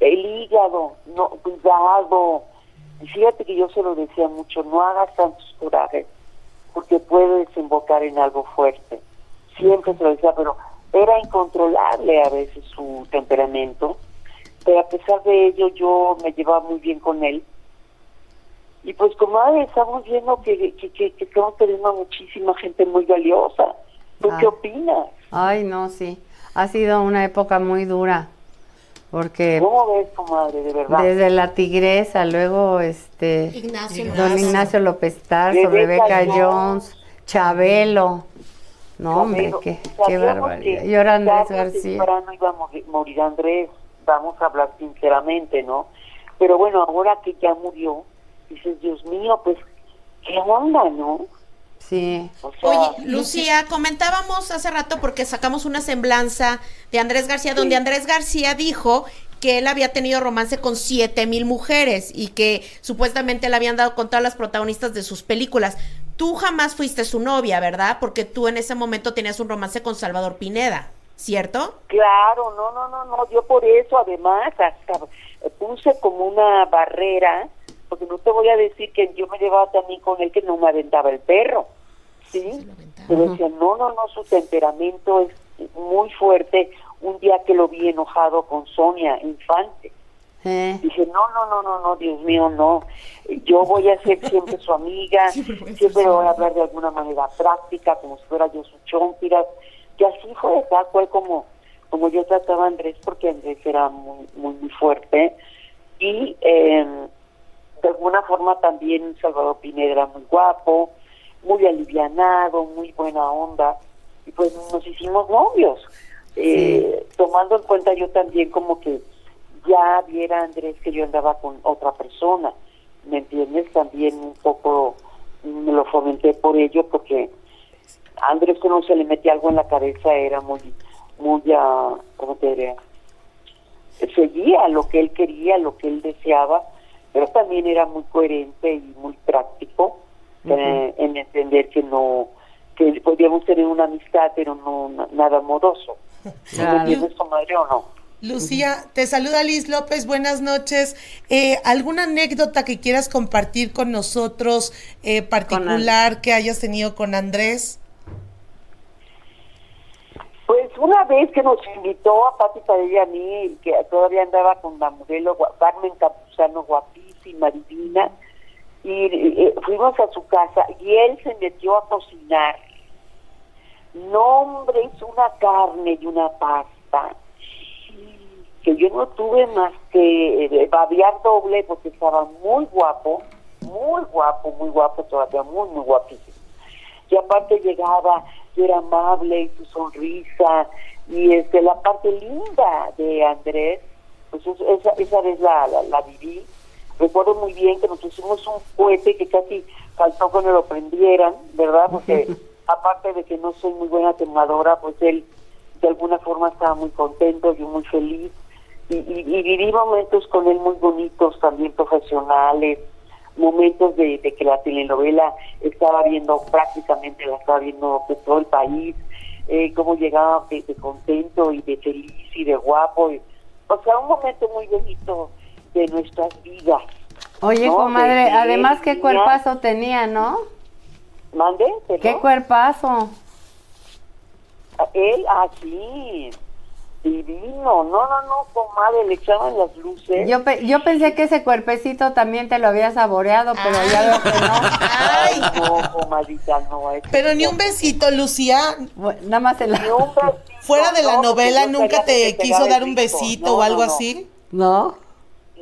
El hígado, no, cuidado. Y fíjate que yo se lo decía mucho, no hagas tantos corajes. porque puede desembocar en algo fuerte. Siempre se lo decía, pero era incontrolable a veces su temperamento, pero a pesar de ello yo me llevaba muy bien con él. Y pues comadre, estamos viendo que, que, que, que estamos teniendo muchísima gente muy valiosa. ¿Tú qué Ah. opinas? Ay, no, sí. Ha sido una época muy dura. Porque ¿Cómo ves, comadre, de verdad? desde la tigresa, luego este Ignacio don. Ignacio López Tarso, Rebeca Rebeca Jones. Chabelo. No, hombre, qué, qué barbaridad. Y ahora Andrés García. iba a morir, morir Andrés, vamos a hablar sinceramente, ¿no? Pero bueno, ahora que ya murió, dices, Dios mío, pues, ¿qué onda, no? Sí. O sea, Oye, Lucía, comentábamos hace rato porque sacamos una semblanza de Andrés García, donde Andrés García dijo que él había tenido romance con siete mil mujeres y que supuestamente le habían dado con todas las protagonistas de sus películas. Tú jamás fuiste su novia, ¿verdad? Porque tú en ese momento tenías un romance con Salvador Pineda, ¿cierto? Claro, no, no, no, no, yo por eso además hasta puse como una barrera, porque no te voy a decir que yo me llevaba también con él que no me aventaba el perro, ¿sí? Pero decía, no, no, no, su temperamento es muy fuerte. Un día que lo vi enojado con Sonia Infante, Eh, dije, no, no, no, no, no, Dios mío, no. Yo voy a ser siempre su amiga, siempre le voy a hablar de alguna manera práctica, como si fuera yo su chompiras. Y así fue, tal cual como, como yo trataba a Andrés, porque Andrés era muy, muy, muy fuerte. Y eh, de alguna forma también Salvador Pineda era muy guapo, muy alivianado, muy buena onda. Y pues nos hicimos novios. Eh, Tomando en cuenta yo también como que ya viera Andrés que yo andaba con otra persona, ¿me entiendes? También un poco me lo fomenté por ello porque a Andrés que no se le metía algo en la cabeza era muy, muy, ah, ¿cómo te diría? Seguía lo que él quería, lo que él deseaba, pero también era muy coherente y muy práctico eh, en entender que no, que podíamos tener una amistad, pero no na- nada amoroso. Claro. ¿Me entiendes, comadre, o no? Lucía, te saluda Liz López, buenas noches. Eh, ¿Alguna anécdota que quieras compartir con nosotros, eh, particular que hayas tenido con Andrés? Pues una vez que nos invitó a Pati Padilla y a mí, que todavía andaba con la modelo Carmen Campuzano, guapísima, divina, y fuimos a su casa y él se metió a cocinar. No, hombre, hizo una carne y una pasta que yo no tuve más que eh, babear doble porque estaba muy guapo, muy guapo, muy guapo, todavía muy, muy guapísimo. Y aparte llegaba, y era amable y su sonrisa, y este la parte linda de Andrés, pues es- esa, esa vez la, la, la viví. Recuerdo muy bien que nos pusimos un cohete que casi faltó que no lo prendieran, ¿verdad? Porque aparte de que no soy muy buena temadora, pues él de alguna forma estaba muy contento, yo muy feliz. Y, y, y viví momentos con él muy bonitos, también profesionales, momentos de, de que la telenovela estaba viendo prácticamente, la estaba viendo de todo el país, eh, cómo llegaba de, de contento y de feliz y de guapo. y- o sea, un momento muy bonito de nuestras vidas. Oye, ¿no? comadre, De- de además qué niña. cuerpazo tenía, ¿no? ¿Mande? ¿Qué cuerpazo? Él, así, divino. No, no, no, comadre, le echaban las luces. Yo, pe- yo pensé que ese cuerpecito también te lo había saboreado, pero ya veo que no. Ay, no, comadita, no. Pero ni un besito, Lucía. Bueno, nada más el... Ni un besito, Fuera de la no, novela, ¿nunca te quiso dar un besito No, o algo no, no. así? ¿No?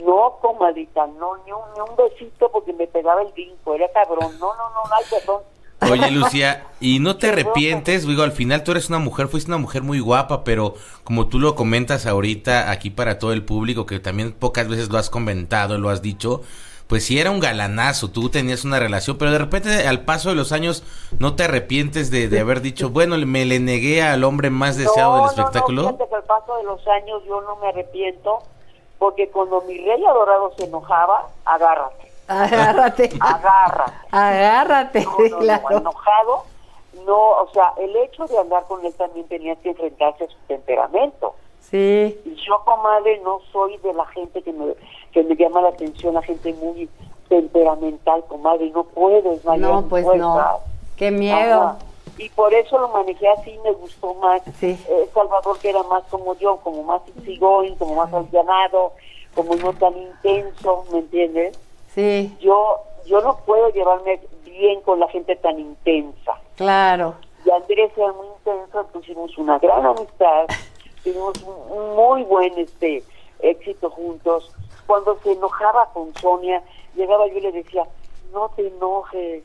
No, comadita, no, ni un, ni un besito porque me pegaba el brinco, era cabrón. No, no, no, ay, perdón. Oye, Lucía, ¿y no te arrepientes? Digo, al final tú eres una mujer, fuiste una mujer muy guapa, pero como tú lo comentas ahorita aquí para todo el público, que también pocas veces lo has comentado, lo has dicho, pues sí era un galanazo, tú tenías una relación, pero de repente al paso de los años no te arrepientes de, de haber dicho, bueno, me le negué al hombre más deseado del espectáculo. No, no, fíjate que al paso de los años yo no me arrepiento porque cuando mi rey adorado se enojaba, agárrate, Agárrate. agárrate. Agárrate, No, no, no, enojado, no, o sea, el hecho de andar con él también tenía que enfrentarse a su temperamento. Sí. Y yo, comadre, no soy de la gente que me, que me llama la atención, la gente muy temperamental, comadre, no puedo, es mayor No, pues no. Qué miedo. Ajá. Y por eso lo manejé así, me gustó más. Sí. Eh, Salvador, que era más como yo, como más easygoing, como más alivianado, como no tan intenso, ¿me entiendes? Sí, Yo, yo no puedo llevarme bien con la gente tan intensa. claro. Y Andrés era muy intenso, pusimos una gran amistad, tuvimos un muy buen este éxito juntos. Cuando se enojaba con Sonia, llegaba yo y le decía, no te enojes.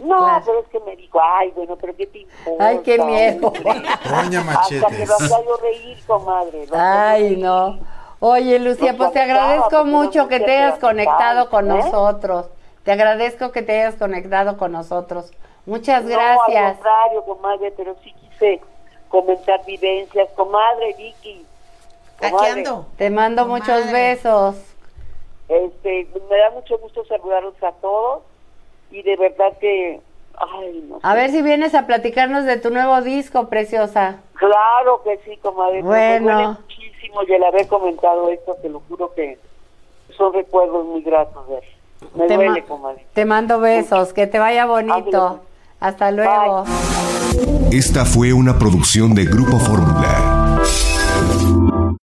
No, Claro. pero es que me dijo, ay, bueno, pero ¿qué te importa? Ay, qué miedo. Doña Hasta que lo hacía yo reír, comadre. Ay, reír. no. Oye, Lucía, pues te agradezco mucho que te hayas conectado con ¿eh? nosotros. Te agradezco que te hayas conectado con nosotros. Muchas No, al gracias. contrario, comadre, pero sí quise comentar vivencias. Comadre, Vicky. Aquí comadre, ando. Te mando Comadre. muchos besos. Este, me da mucho gusto saludarlos a todos y de verdad que, ay, no A sé. ver si vienes a platicarnos de tu nuevo disco, preciosa. Claro que sí, comadre. Bueno. Me duele muchísimo y el haber comentado esto, te lo juro que son recuerdos muy gratos de Me Te, duele, ma- comadre. te mando besos, que te vaya bonito. Ándale. Hasta luego. Esta fue una producción de Grupo Fórmula.